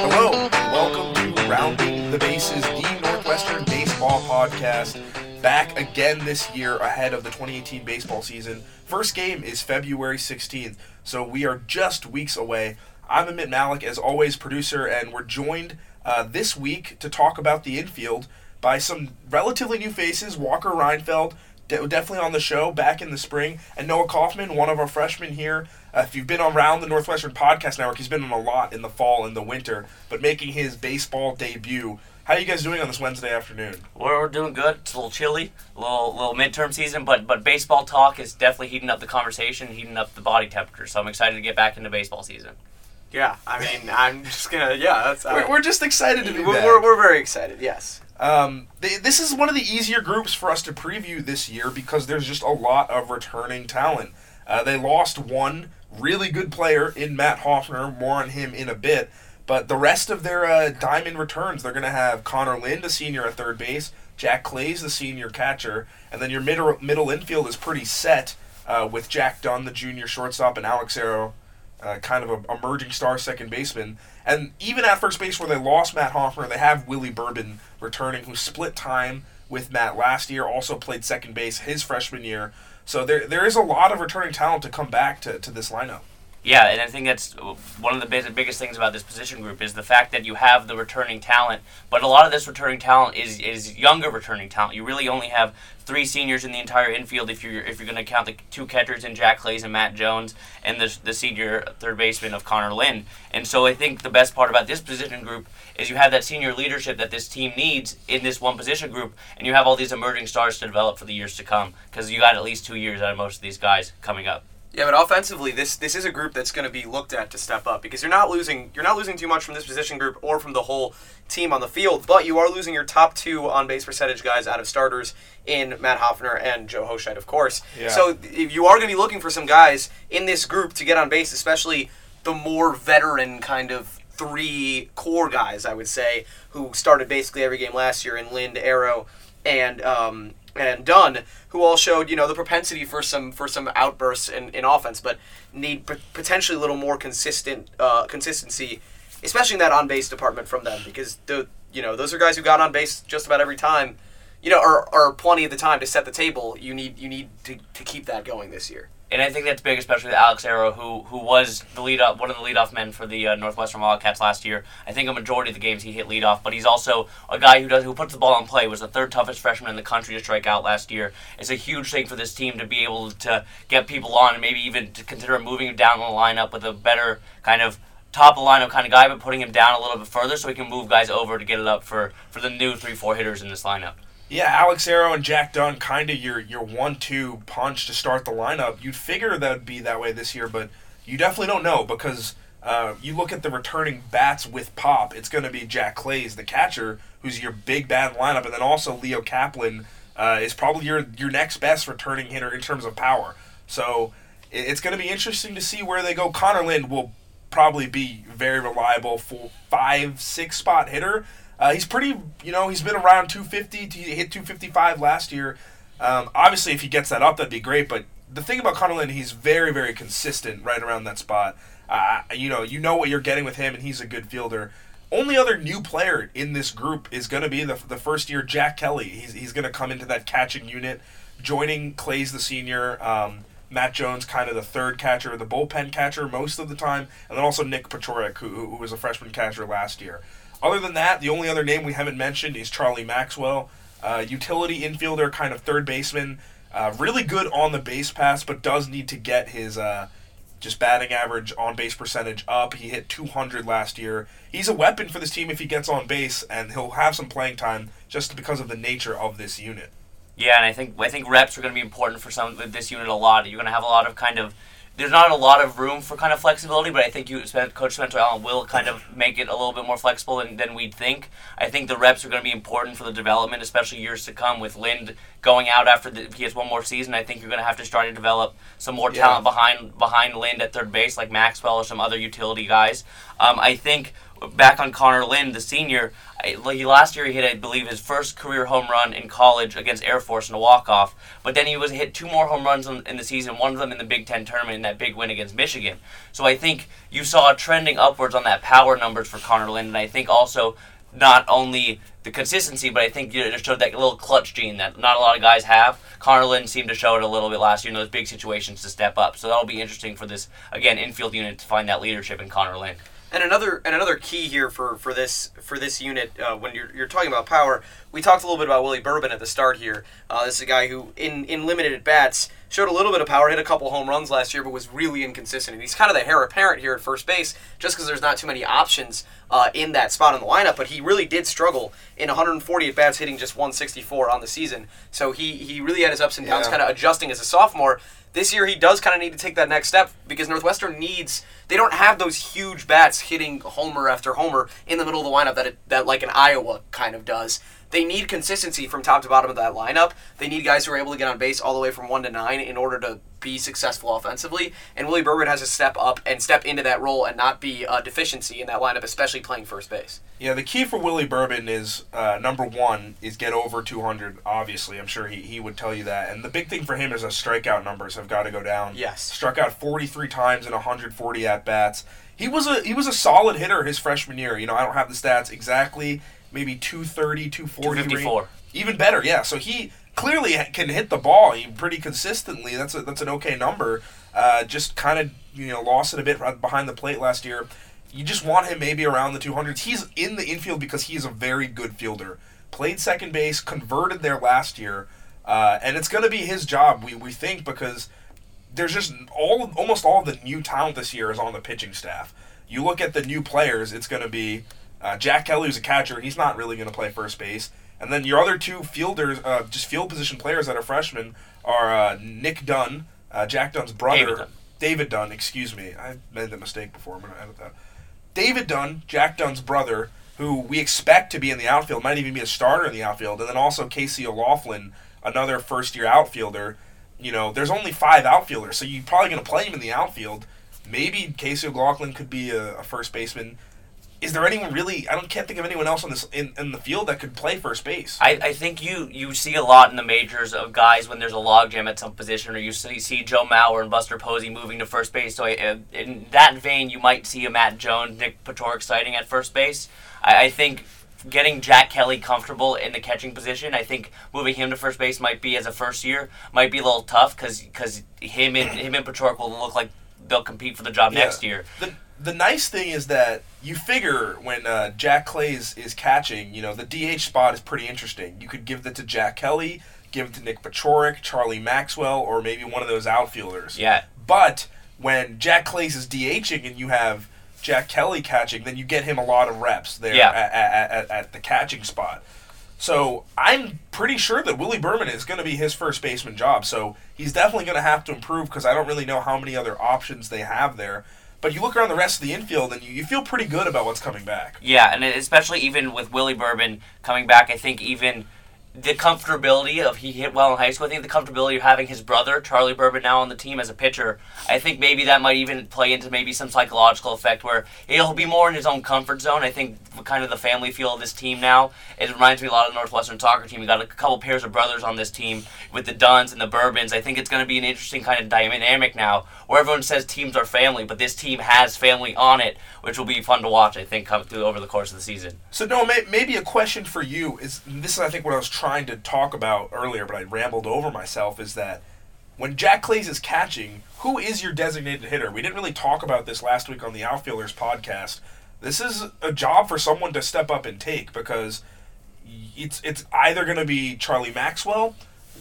Hello, welcome to Rounding the Bases, the Northwestern Baseball Podcast. Back again this year ahead of the 2018 baseball season. First game is February 16th, so we are just weeks away. I'm Amit Malik, as always, producer, and we're joined uh, this week to talk about the infield by some relatively new faces. Walker Reinfeld, de- definitely on the show back in the spring, and Noah Kaufman, one of our freshmen here. Uh, if you've been around the Northwestern Podcast Network, he's been on a lot in the fall and the winter, but making his baseball debut. How are you guys doing on this Wednesday afternoon? We're, we're doing good. It's a little chilly, a little little midterm season, but but baseball talk is definitely heating up the conversation, heating up the body temperature. So I'm excited to get back into baseball season. Yeah, I mean, I'm just gonna. Yeah, that's. We're, we're just excited to be we're, back. we're, we're very excited. Yes. Um, th- this is one of the easier groups for us to preview this year because there's just a lot of returning talent. Uh, they lost one really good player in Matt Hopfner. More on him in a bit. But the rest of their uh, diamond returns, they're going to have Connor Lind, the senior at third base, Jack Claeys, the senior catcher, and then your middle middle infield is pretty set uh, with Jack Dunn, the junior shortstop, and Alex Erro, uh, kind of a emerging star second baseman. And even at first base, where they lost Matt Hopfner, they have Willie Bourbon returning, who split time with Matt last year, also played second base his freshman year. So there there is a lot of returning talent to come back to, to this lineup. Yeah, and I think that's one of the big, biggest things about this position group is the fact that you have the returning talent, but a lot of this returning talent is is younger returning talent. You really only have three seniors in the entire infield if you're if you're going to count the two catchers in Jack Claeys and Matt Jones and the the senior third baseman of Connor Lind. And so I think the best part about this position group is you have that senior leadership that this team needs in this one position group, and you have all these emerging stars to develop for the years to come because you got at least two years out of most of these guys coming up. Yeah, but offensively, this this is a group that's going to be looked at to step up because you're not losing you're not losing too much from this position group or from the whole team on the field, but you are losing your top two on base percentage guys out of starters in Matt Hopfner and Joe Hoscheit, of course. Yeah. So if you are going to be looking for some guys in this group to get on base, especially the more veteran kind of three core guys, I would say, who started basically every game last year in Lind, Erro, and um, and Dunn, who all showed you know the propensity for some for some outbursts in, in offense, but need p- potentially a little more consistent uh, consistency, especially in that on base department from them because the you know those are guys who got on base just about every time, you know, or, or plenty of the time to set the table. You need you need to, to keep that going this year. And I think that's big, especially with Alex Erro, who who was the lead up, one of the leadoff men for the uh, Northwestern Wildcats last year. I think a majority of the games he hit leadoff, but he's also a guy who does who puts the ball in play. Was the third toughest freshman in the country to strike out last year. It's a huge thing for this team to be able to get people on, and maybe even to consider moving him down the lineup with a better kind of top of the lineup kind of guy, but putting him down a little bit further so he can move guys over to get it up for for the new three four hitters in this lineup. Yeah, Alex Erro and Jack Dunn, kind of your your one-two punch to start the lineup. You'd figure that would be that way this year, but you definitely don't know because uh, you look at the returning bats with pop. It's going to be Jack Claeys, the catcher, who's your big bad lineup, and then also Leo Kaplan uh, is probably your your next best returning hitter in terms of power. So it- it's going to be interesting to see where they go. Connor Lind will probably be very reliable for five six spot hitter. Uh, he's pretty, you know, he's been around 250. He hit 255 last year. Um, obviously, if he gets that up, that'd be great. But the thing about Connor Lind, he's very, very consistent right around that spot. Uh, you know, you know what you're getting with him, and he's a good fielder. Only other new player in this group is going to be the, the first year Jack Kelly. He's, he's going to come into that catching unit, joining Claeys the senior. Um, Matt Jones, kind of the third catcher, the bullpen catcher most of the time, and then also Nick Paciorek, who, who was a freshman catcher last year. Other than that, the only other name we haven't mentioned is Charlie Maxwell, uh, utility infielder, kind of third baseman. Uh, really good on the base pass, but does need to get his uh, just batting average on base percentage up. He hit 200 last year. He's a weapon for this team if he gets on base, and he'll have some playing time just because of the nature of this unit. Yeah, and I think I think reps are going to be important for some with this unit a lot. You're going to have a lot of kind of there's not a lot of room for kind of flexibility, but I think you Coach Spencer Allen will kind of make it a little bit more flexible than, than we'd think. I think the reps are going to be important for the development, especially years to come. With Lind going out after the, he has one more season, I think you're going to have to start to develop some more Yeah. talent behind behind Lind at third base, like Maxwell or some other utility guys. Um, I think back on Connor Lind, the senior. Last year he hit, I believe, his first career home run in college against Air Force in a walk off. But then he was hit two more home runs in, the season. One of them in the Big Ten tournament in that big win against Michigan. So I think you saw trending upwards on that power numbers for Connor Lind, and I think also not only the consistency, but I think you it showed that little clutch gene that not a lot of guys have. Connor Lind seemed to show it a little bit last year in those big situations to step up. So that'll be interesting for this again infield unit to find that leadership in Connor Lind. And another and another key here for, for this for this unit uh, when you're, you're talking about power, we talked a little bit about Willie Bourbon at the start here. Uh, this is a guy who in in limited at bats showed a little bit of power, hit a couple home runs last year, but was really inconsistent. And he's kind of the heir apparent here at first base, just because there's not too many options uh, in that spot in the lineup. But he really did struggle in 140 at bats, hitting just 164 on the season. So he he really had his ups and downs, Yeah. kind of adjusting as a sophomore. This year he does kind of need to take that next step because Northwestern needs they don't have those huge bats hitting homer after homer in the middle of the lineup that it, that like an Iowa kind of does. They need consistency from top to bottom of that lineup. They need guys who are able to get on base all the way from 1 to 9 in order to be successful offensively. And Willie Bourbon has to step up and step into that role and not be a deficiency in that lineup, especially playing first base. Yeah, the key for Willie Bourbon is uh, number one is get over 200. Obviously, I'm sure he, he would tell you that. And the big thing for him is his strikeout numbers have got to go down. Yes. struck out 43 times in 140 at bats. He was a he was a solid hitter his freshman year. You know, I don't have the stats exactly. Maybe 230, 240. 254. Even better, yeah. So he clearly can hit the ball pretty consistently. That's a, that's an okay number. Uh, just kind of you know lost it a bit behind the plate last year. You just want him maybe around the 200s. He's in the infield because he is a very good fielder. Played second base, converted there last year, uh, and it's going to be his job. We, we think because there's just all almost all the new talent this year is on the pitching staff. You look at the new players, it's going to be uh, Jack Kelly, who's a catcher. He's not really going to play first base. And then your other two fielders, uh, just field position players that are freshmen, are uh, Nick Dunn, uh, Jack Dunn's brother. David Dunn. David Dunn, excuse me. I made the mistake before. I'm going to edit that. David Dunn, Jack Dunn's brother, who we expect to be in the outfield, might even be a starter in the outfield, and then also Casey O'Laughlin, another first year outfielder. You know, there's only five outfielders, so you're probably going to play him in the outfield. Maybe Casey O'Laughlin could be a, a first baseman. Is there anyone really? I don't can't think of anyone else on this in, in the field that could play first base. I, I think you, you see a lot in the majors of guys when there's a logjam at some position, or you see, see Joe Mauer and Buster Posey moving to first base. So I, in that vein, you might see a Matt Jones, Nick Paciorek sighting at first base. I, I think getting Jack Kelly comfortable in the catching position, I think moving him to first base might be as a first year might be a little tough because because him and him and Paciorek will look like they'll compete for the job Yeah. next year. The the nice thing is that you figure when uh, Jack Claeys is catching, you know, the DH spot is pretty interesting. You could give that to Jack Kelly, give it to Nick Paciorek, Charlie Maxwell, or maybe one of those outfielders. Yeah. But when Jack Claeys is DHing and you have Jack Kelly catching, then you get him a lot of reps there Yeah. at, at, at, at the catching spot. So I'm pretty sure that Willie Bourbon is going to be his first baseman job. So he's definitely going to have to improve because I don't really know how many other options they have there. But you look around the rest of the infield and you, you feel pretty good about what's coming back. Yeah, and especially even with Willie Bourbon coming back, I think even the comfortability of he hit well in high school. I think the comfortability of having his brother Charlie Bourbon now on the team as a pitcher. I think maybe that might even play into maybe some psychological effect where he'll be more in his own comfort zone. I think kind of the family feel of this team now. It reminds me a lot of the Northwestern soccer team. We got a couple pairs of brothers on this team with the Dunns and the Bourbons. I think it's going to be an interesting kind of dynamic now where everyone says teams are family, but this team has family on it, which will be fun to watch. I think come through over the course of the season. So no, may, maybe a question for you is this is I think what I was trying to talk about earlier, but I rambled over myself. Is that when Jack Claeys is catching, who is your designated hitter? We didn't really talk about this last week on the Outfielders podcast. This is a job for someone to step up and take because it's it's either going to be Charlie Maxwell,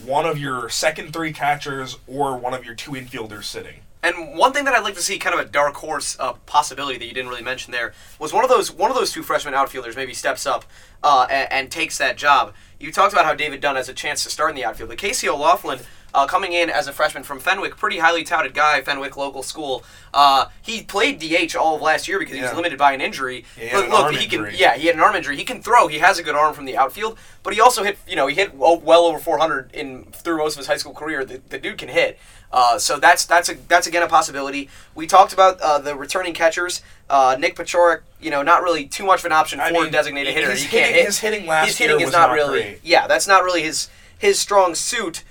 one of your second three catchers, or one of your two infielders sitting. And one thing that I'd like to see, kind of a dark horse uh, possibility that you didn't really mention there, was one of those one of those two freshman outfielders maybe steps up uh, and, and takes that job. You talked about how David Dunn has a chance to start in the outfield. But Casey O'Laughlin, uh, coming in as a freshman from Fenwick, pretty highly touted guy, Fenwick local school. Uh, he played DH all of last year because he was limited by an injury. Had But look, arm he injury. yeah, he had an arm injury. He can throw. He has a good arm from the outfield, but he also hit you know he hit well, over 400 in through most of his high school career. The, the dude can hit. Uh, so that's that's a that's again a possibility. We talked about uh, the returning catchers. Uh, Nick Paciorek, you know, not really too much of an option for I a mean, designated hitter. his he can't hitting- hit. his hitting last his hitting year is was not, not really great. yeah, that's not really his his strong suit.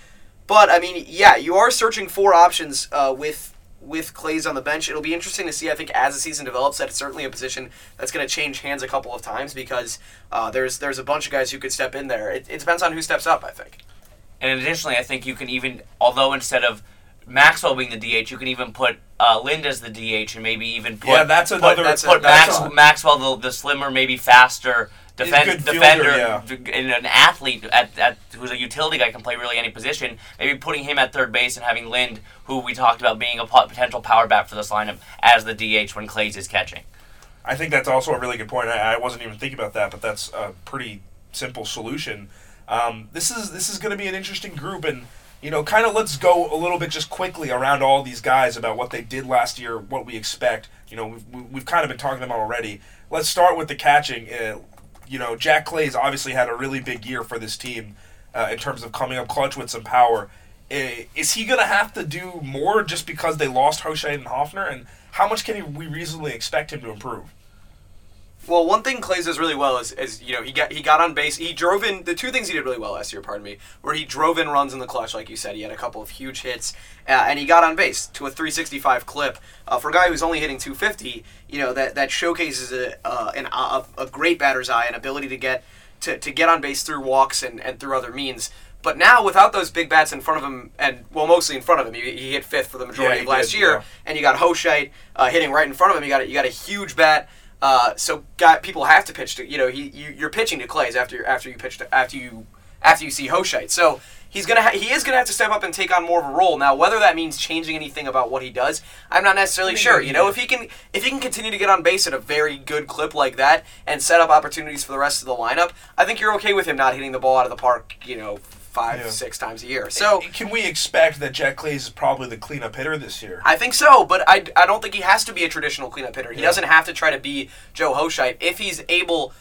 But I mean, yeah, you are searching for options uh, with with Claeys on the bench. It'll be interesting to see. I think as the season develops, that it's certainly a position that's going to change hands a couple of times because uh, there's there's a bunch of guys who could step in there. It, it depends on who steps up. I think. And additionally, I think you can even, although instead of Maxwell being the DH, you can even put uh, Lind as the DH and maybe even put Yeah, that's put, another- that's a- put that's Max, a- Maxwell the, the slimmer, maybe faster defend, good fielder, defender yeah. and an athlete at, at who's a utility guy can play really any position. Maybe putting him at third base and having Lind, who we talked about being a potential power bat for this lineup, as the DH when Clays is catching. I think that's also a really good point. I, I wasn't even thinking about that, but that's a pretty simple solution. Um, this is this is going to be an interesting group, and you know, kind of let's go a little bit just quickly around all these guys about what they did last year, what we expect. You know, we've, we- we've kind of been talking about already. Let's start with the catching. Uh, you know, Jack Claeys obviously had a really big year for this team uh, in terms of coming up clutch with some power. Uh, is he going to have to do more just because they lost Hoscheit and Hopfner? And how much can we reasonably expect him to improve? Well, one thing Claeys does really well is, is you know he got he got on base. He drove in the two things he did really well last year. Pardon me, where he drove in runs in the clutch, like you said. He had a couple of huge hits, uh, and he got on base to a 365 clip. Uh, for a guy who's only hitting 250, you know that that showcases a uh, an, a, a great batter's eye and ability to get to, to get on base through walks and, and through other means. But now, without those big bats in front of him, and well, mostly in front of him, he, he hit fifth for the majority Yeah, of last did, year, yeah. and you got Hoscheit uh, hitting right in front of him. You got a, you got a huge bat. Uh, so got, people have to pitch to you know he you, you're pitching to Claeys after after you pitch to, after you after you see Hoscheit. So he's gonna ha- he is gonna have to step up and take on more of a role. Now whether that means changing anything about what he does, I'm not necessarily sure. You know if he can if he can continue to get on base at a very good clip like that and set up opportunities for the rest of the lineup, I think you're okay with him not hitting the ball out of the park. You know five Yeah. six times a year. So. can we expect that Jack Claeys is probably the cleanup hitter this year? I think so, but I, I don't think he has to be a traditional cleanup hitter. He Yeah. doesn't have to try to be Joe Hoscheit. If he's able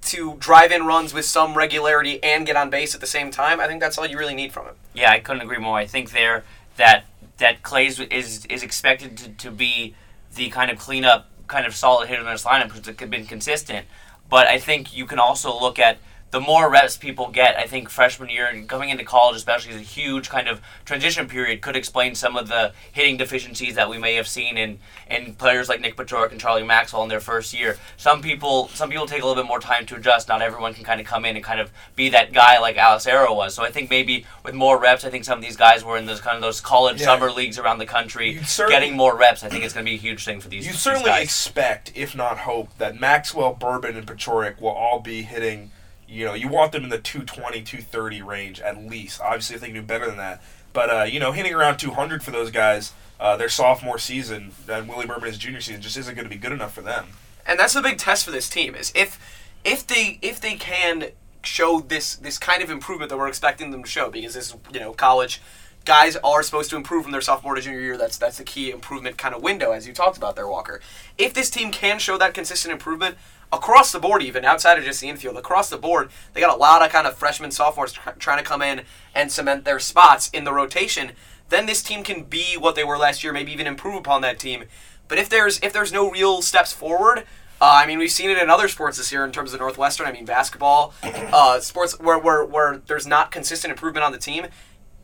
to drive in runs with some regularity and get on base at the same time, I think that's all you really need from him. Yeah, I couldn't agree more. I think there that that Claeys is is expected to, to be the kind of cleanup, kind of solid hitter in this lineup because it's been consistent. But I think you can also look at the more reps people get. I think freshman year and coming into college, especially, is a huge kind of transition period. Could explain some of the hitting deficiencies that we may have seen in in players like Nick Paciorek and Charlie Maxwell in their first year. Some people some people take a little bit more time to adjust. Not everyone can kind of come in and kind of be that guy like Alex Erro was. So I think maybe with more reps, I think some of these guys were in those kind of those college Yeah. summer leagues around the country, getting more reps. I think it's going to be a huge thing for these. You these certainly guys. expect, if not hope, that Maxwell, Bourbon, and Paciorek will all be hitting. You know, you want them in the 220, 230 range at least. Obviously, if they can do better than that, but uh, you know, hitting around 200 for those guys, uh, their sophomore season and Willie Bourbon junior season just isn't going to be good enough for them. And that's the big test for this team is if if they if they can show this this kind of improvement that we're expecting them to show because this is you know college guys are supposed to improve from their sophomore to junior year that's that's the key improvement kind of window as you talked about there Walker if this team can show that consistent improvement across the board even outside of just the infield across the board they got a lot of kind of freshmen sophomores tr- trying to come in and cement their spots in the rotation then this team can be what they were last year maybe even improve upon that team but if there's if there's no real steps forward uh, I mean, we've seen it in other sports this year in terms of Northwestern. I mean, basketball, uh, sports where, where, where there's not consistent improvement on the team,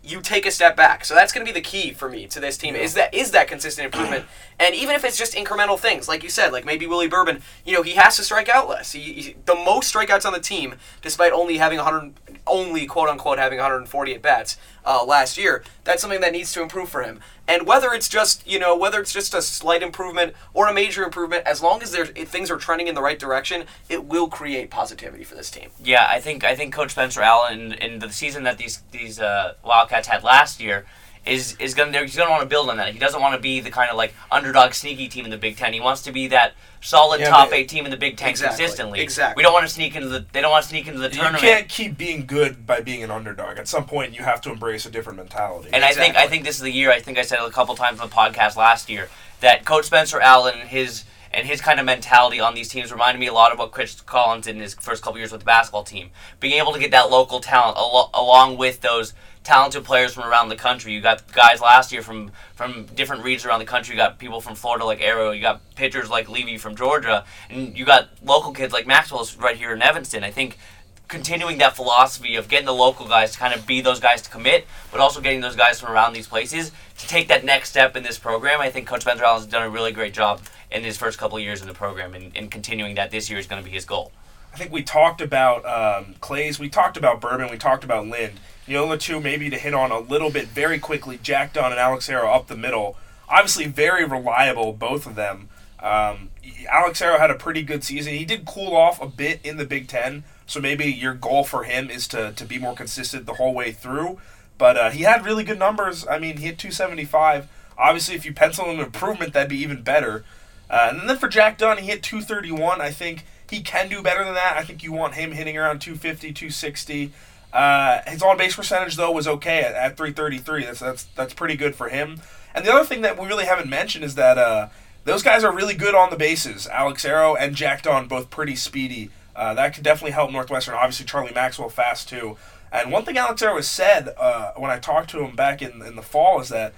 you take a step back. So that's going to be the key for me to this team. Is that is that consistent improvement? And even if it's just incremental things, like you said, like maybe Willie Bourbon, you know, he has to strike out less. He, he, the most strikeouts on the team, despite only having 100, only quote unquote having 140 at bats uh, last year. That's something that needs to improve for him. And whether it's just you know whether it's just a slight improvement or a major improvement, as long as there's things are trending in the right direction, it will create positivity for this team. Yeah, I think I think Coach Spencer Allen in, in the season that these these uh, Wildcats had last year, is is gonna he's gonna want to build on that. He doesn't want to be the kind of like underdog sneaky team in the Big Ten. He wants to be that solid Yeah, top eight team in the Big Ten Exactly, consistently. exactly. We don't want to sneak into the they don't want to sneak into the tournament. You can't keep being good by being an underdog. At some point, you have to embrace a different mentality. And I think I think this is the year. I think I said it a couple times on the podcast last year that Coach Spencer Allen and his and his kind of mentality on these teams reminded me a lot of what Chris Collins did in his first couple years with the basketball team. Being able to get that local talent alo- along with those talented players from around the country. You got guys last year from from different regions around the country. You got people from Florida like Erro. You got pitchers like Levy from Georgia, and you got local kids like Maxwell's right here in Evanston. I think continuing that philosophy of getting the local guys to kind of be those guys to commit, but also getting those guys from around these places to take that next step in this program. I think Coach Spencer Allen's done a really great job in his first couple years in the program, and, and continuing that this year is going to be his goal. I think we talked about um, Claeys, we talked about Bourbon, we talked about Lind. The two maybe to hit on a little bit very quickly. Jack Dunn and Alex Erro up the middle. Obviously, very reliable, both of them. Um, Alex Erro had a pretty good season. He did cool off a bit in the Big Ten, so maybe your goal for him is to, to be more consistent the whole way through. But uh, he had really good numbers. I mean, he hit 275. Obviously, if you pencil in an improvement, that'd be even better. Uh, and then for Jack Dunn, he hit 231. I think he can do better than that. I think you want him hitting around 250, 260. Uh, his on base percentage though was okay at, at 333. That's that's that's pretty good for him. And the other thing that we really haven't mentioned is that uh, those guys are really good on the bases. Alex Erro and Jack Dunn both pretty speedy. Uh, that could definitely help Northwestern. Obviously, Charlie Maxwell fast too. And one thing Alex Erro has said uh, when I talked to him back in in the fall is that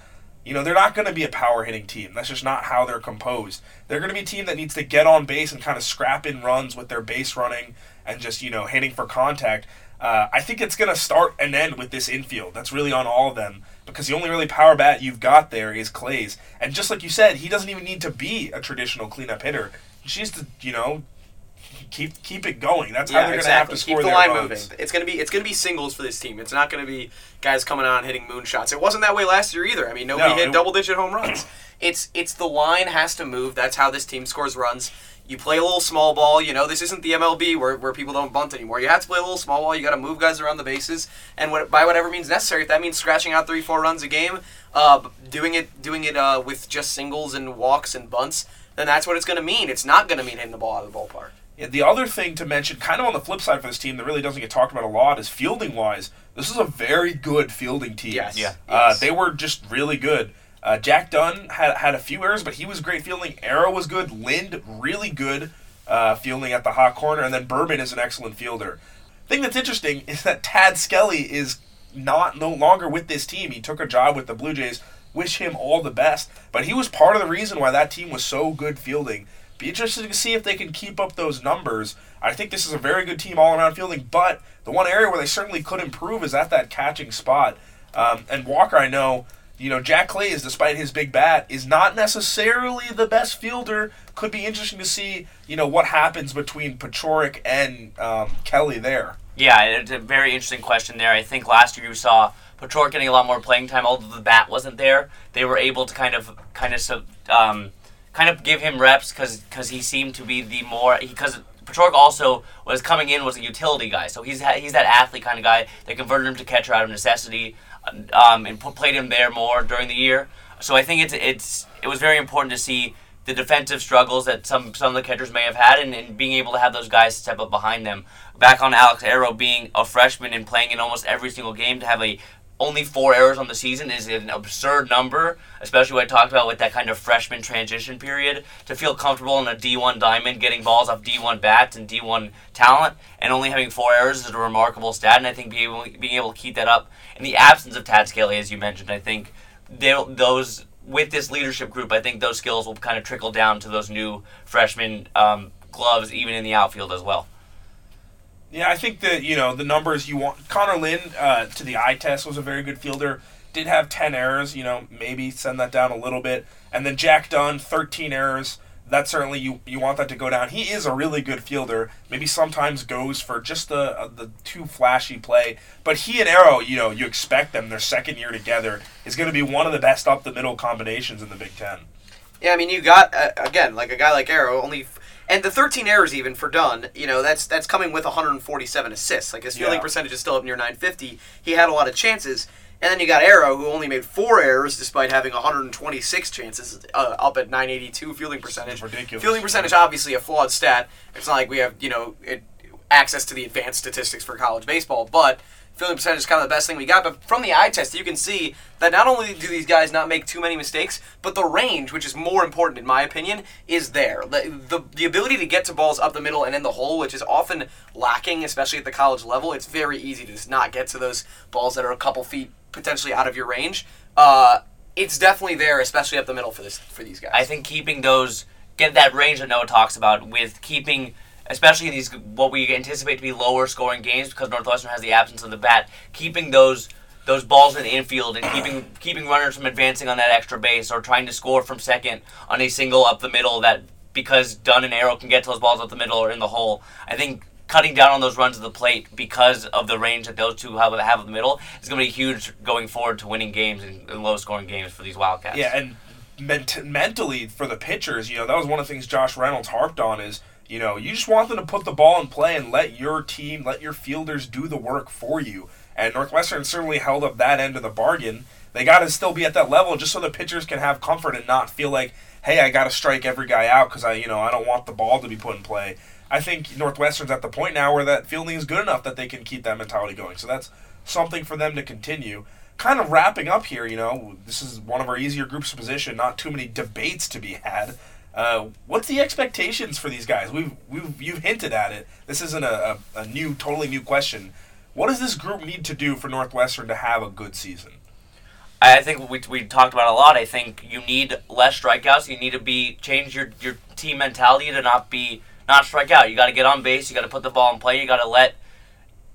you know, they're not going to be a power hitting team. That's just not how they're composed. They're going to be a team that needs to get on base and kind of scrap in runs with their base running and just, you know, hitting for contact. Uh, I think it's going to start and end with this infield. That's really on all of them because the only really power bat you've got there is Claeys. And just like you said, he doesn't even need to be a traditional cleanup hitter. He just, to, you know, keep keep it going. That's how Yeah, they're exactly. going to have to score Keep the their line runs. moving. It's gonna be it's gonna be singles for this team. It's not gonna be guys coming on hitting moonshots. It wasn't that way last year either. I mean, nobody No, hit it- double digit home runs. It's it's the line has to move. That's how this team scores runs. You play a little small ball. You know, this isn't the MLB where, where people don't bunt anymore. You have to play a little small ball. You got to move guys around the bases, and what, by whatever means necessary. If that means scratching out three, four runs a game, uh, doing it doing it uh, with just singles and walks and bunts, then that's what it's going to mean. It's not going to mean hitting the ball out of the ballpark. Yeah, the other thing to mention, kind of on the flip side for this team that really doesn't get talked about a lot, is fielding wise. This is a very good fielding team. Yes. Yeah. Uh, Yes. they were just really good. Uh, Jack Dunn had had a few errors, but he was great fielding. Erro was good. Lind really good uh, fielding at the hot corner, and then Bourbon is an excellent fielder. thing that's interesting is that Tad Skelly is not no longer with this team. He took a job with the Blue Jays. Wish him all the best, but he was part of the reason why that team was so good fielding. Be interested to see if they can keep up those numbers. I think this is a very good team all around fielding, but the one area where they certainly could improve is at that catching spot. Um, and Walker, I know, you know, Jack Claeys, despite his big bat, is not necessarily the best fielder. Could be interesting to see, you know, what happens between Paciorek and um, Kelly there. Yeah, it's a very interesting question there. I think last year you saw Patrol getting a lot more playing time, although the bat wasn't there. They were able to kind of, kind of, um, kind of give him reps because he seemed to be the more because Patrol also was coming in was a utility guy, so he's he's that athlete kind of guy. They converted him to catcher out of necessity, um, and played him there more during the year. So I think it's it's it was very important to see the defensive struggles that some some of the catchers may have had, and, and being able to have those guys step up behind them. Back on Alex Erro being a freshman and playing in almost every single game to have a only four errors on the season is an absurd number, especially what I talked about with that kind of freshman transition period. To feel comfortable in a D1 diamond, getting balls off D1 bats and D1 talent, and only having four errors is a remarkable stat. And I think being able, being able to keep that up in the absence of Tad Scaly, as you mentioned, I think those with this leadership group, I think those skills will kind of trickle down to those new freshman um, gloves, even in the outfield as well. Yeah, I think that you know the numbers you want. Connor Lind uh, to the eye test was a very good fielder. Did have ten errors. You know, maybe send that down a little bit. And then Jack Dunn, thirteen errors. That certainly you you want that to go down. He is a really good fielder. Maybe sometimes goes for just the uh, the too flashy play. But he and Erro, you know, you expect them their second year together is going to be one of the best up the middle combinations in the Big Ten. Yeah, I mean, you got uh, again like a guy like Erro only, and the 13 errors even for Dunn. You know, that's that's coming with 147 assists. Like his fielding Yeah. percentage is still up near 950. He had a lot of chances, And then you got Erro, who only made four errors despite having 126 chances, uh, up at 982 fielding percentage. ridiculous. Fielding percentage, obviously a flawed stat. It's not like we have you know it, access to the advanced statistics for college baseball, but fielding percentage is kind of the best thing we got. But from the eye test, you can see that not only do these guys not make too many mistakes, but the range, which is more important in my opinion, is there. The, the, the ability to get to balls up the middle and in the hole, which is often lacking, especially at the college level, it's very easy to just not get to those balls that are a couple feet potentially out of your range. Uh, it's definitely there, especially up the middle for this for these guys. I think keeping those get that range that Noah talks about with keeping especially these what we anticipate to be lower scoring games because Northwestern has the absence of the bat, keeping those those balls in the infield and keeping keeping runners from advancing on that extra base or trying to score from second on a single up the middle that because Dunn and Erro can get to those balls up the middle or in the hole. I think cutting down on those runs to the plate because of the range that those two have, have in the middle is going to be huge going forward to winning games and, and low scoring games for these Wildcats. Yeah, and ment- mentally for the pitchers, you know, that was one of the things Josh Reynolds harped on is, you know, you just want them to put the ball in play and let your team, let your fielders do the work for you. And Northwestern certainly held up that end of the bargain. They got to still be at that level just so the pitchers can have comfort and not feel like, hey, I got to strike every guy out because I, you know, I don't want the ball to be put in play. I think Northwestern's at the point now where that fielding is good enough that they can keep that mentality going. So that's something for them to continue. Kind of wrapping up here, you know, this is one of our easier groups of position. Not too many debates to be had. Uh, what's the expectations for these guys? We've, we've you've hinted at it. This isn't a, a, a new, totally new question. What does this group need to do for Northwestern to have a good season? I think we, we talked about a lot. I think you need less strikeouts. You need to be change your, your team mentality to not be not strike out. You got to get on base. You got to put the ball in play. You got to let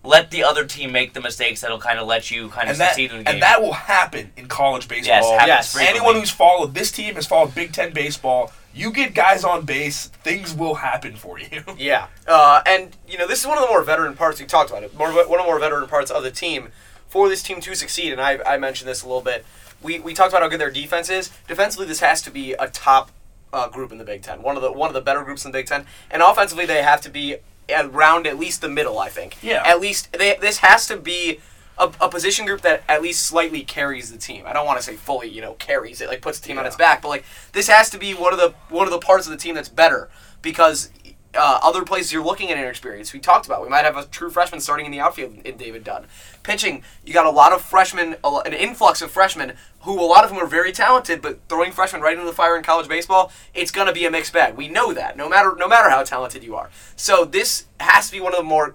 let the other team make the mistakes that'll kind of let you kind of and that, succeed in the game. and that will happen in college baseball. Yes, happens Yes. frequently. Anyone who's followed this team has followed Big Ten baseball. You get guys on base, things will happen for you. Yeah, uh, and you know this is one of the more veteran parts we talked about it. More, one of the more veteran parts of the team for this team to succeed, and I, I mentioned this a little bit. We, we talked about how good their defense is. Defensively, this has to be a top uh, group in the Big Ten, one of the one of the better groups in the Big Ten, and offensively they have to be around at least the middle. I think. Yeah. At least they, this has to be. A, a position group that at least slightly carries the team. I don't want to say fully, you know, carries it, like puts the team on its back, but like this has to be one of the one of the parts of the team that's better because uh, other places you're looking at inexperience. We talked about we might have a true freshman starting in the outfield in David Dunn. Pitching, you got a lot of freshmen, an influx of freshmen who a lot of them are very talented, but throwing freshmen right into the fire in college baseball, it's going to be a mixed bag. We know that no matter no matter how talented you are. So this has to be one of the more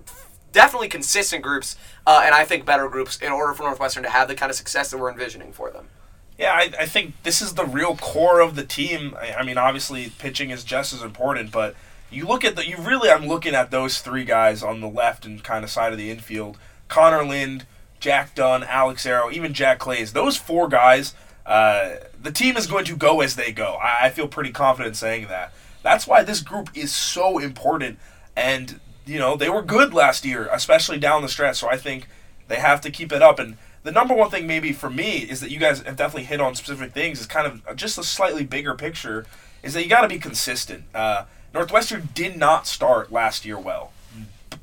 definitely consistent groups, uh, and I think better groups in order for Northwestern to have the kind of success that we're envisioning for them. Yeah, I, I think this is the real core of the team. I, I mean, obviously, pitching is just as important, but you look at the you really I'm looking at those three guys on the left and kind of side of the infield: Connor Lind, Jack Dunn, Alex Erro, even Jack Claeys. Those four guys, uh, the team is going to go as they go. I, I feel pretty confident saying that. That's why this group is so important, and you know they were good last year, especially down the stretch. So I think they have to keep it up. And the number one thing maybe for me is that you guys have definitely hit on specific things. Is kind of just a slightly bigger picture is that you got to be consistent. Uh, northwestern did not start last year well.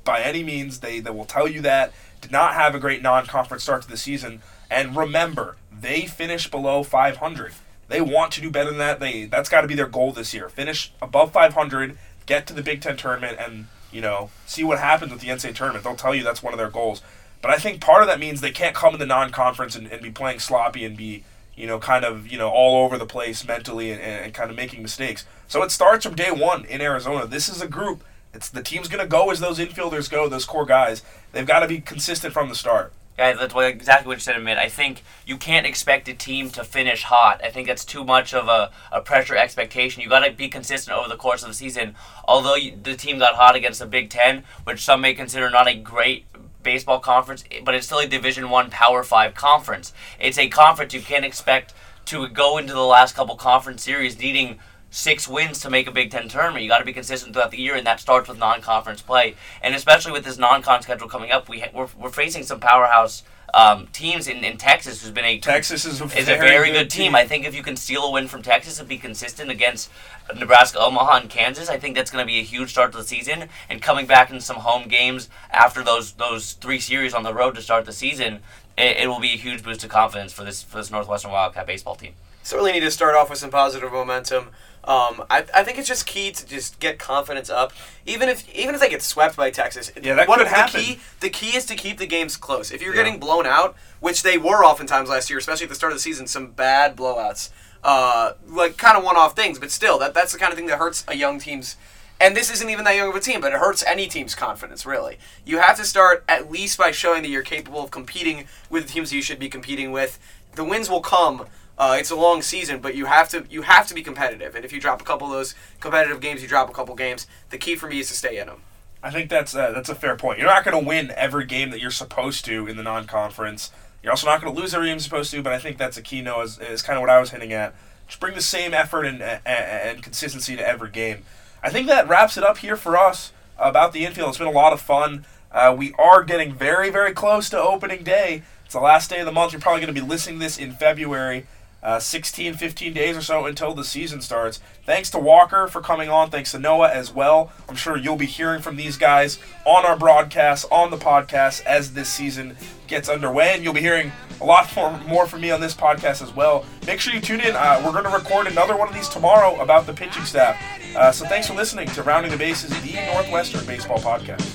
By any means they, they will tell you that. Did not have a great non-conference start to the season. And remember they finished below 500 they want to do better than that. They that's got to be their goal this year. Finish above 500 get to the big ten tournament and you know see what happens with the ncaa tournament they'll tell you that's one of their goals but I think part of that means they can't come in the non-conference and, and be playing sloppy and be, you know, kind of, you know, all over the place mentally and, and, kind of making mistakes. So it starts from day one in Arizona. This is a group. It's the team's going to go as those infielders go, those core guys. They've got to be consistent from the start. Yeah, that's what, exactly what you said, Amit. I think you can't expect a team to finish hot. I think that's too much of a, a pressure expectation. You got to be consistent over the course of the season. Although you, the team got hot against the Big Ten, which some may consider not a great baseball conference, but it's still a Division One Power Five conference. It's a conference you can't expect to go into the last couple conference series needing six wins to make a Big Ten tournament. You got to be consistent throughout the year, and that starts with non-conference play. And especially with this non-con schedule coming up, we ha- we're, we're facing some powerhouse um, teams in, in Texas, who's been a Texas is a, is a very good team. I think if you can steal a win from Texas and be consistent against Nebraska, Omaha, and Kansas, I think that's going to be a huge start to the season. And coming back in some home games after those those three series on the road to start the season, it, it will be a huge boost to confidence for this for this Northwestern Wildcat baseball team. Certainly need to start off with some positive momentum. Um, I, I think it's just key to just get confidence up, even if even if they get swept by Texas. Yeah, that one could of the happen. Key, the key is to keep the games close. If you're Yeah. getting blown out, which they were oftentimes last year, especially at the start of the season, some bad blowouts, uh, like kind of one-off things, but still, that that's the kind of thing that hurts a young team's. And this isn't even that young of a team, but it hurts any team's confidence, really. You have to start at least by showing that you're capable of competing with the teams you should be competing with. The wins will come. Uh, it's a long season, but you have to you have to be competitive. And if you drop a couple of those competitive games, you drop a couple games. The key for me is to stay in them. I think that's uh, that's a fair point. You're not going to win every game that you're supposed to in the non-conference. You're also not going to lose every game you're supposed to. But I think that's a key note. Is, is kind of what I was hinting at. Just bring the same effort and, and, and consistency to every game. I think that wraps it up here for us about the infield. It's been a lot of fun. Uh, we are getting very very close to opening day. It's the last day of the month. You're probably going to be listening to this in February. Uh, 16, 15 days or so until the season starts. Thanks to Walker for coming on. Thanks to Noah as well. I'm sure you'll be hearing from these guys on our broadcast, on the podcast as this season gets underway, and you'll be hearing a lot more, more from me on this podcast as well. Make sure you tune in. Uh, we're going to record another one of these tomorrow about the pitching staff. Uh, so thanks for listening to Rounding the Bases, the Northwestern Baseball Podcast.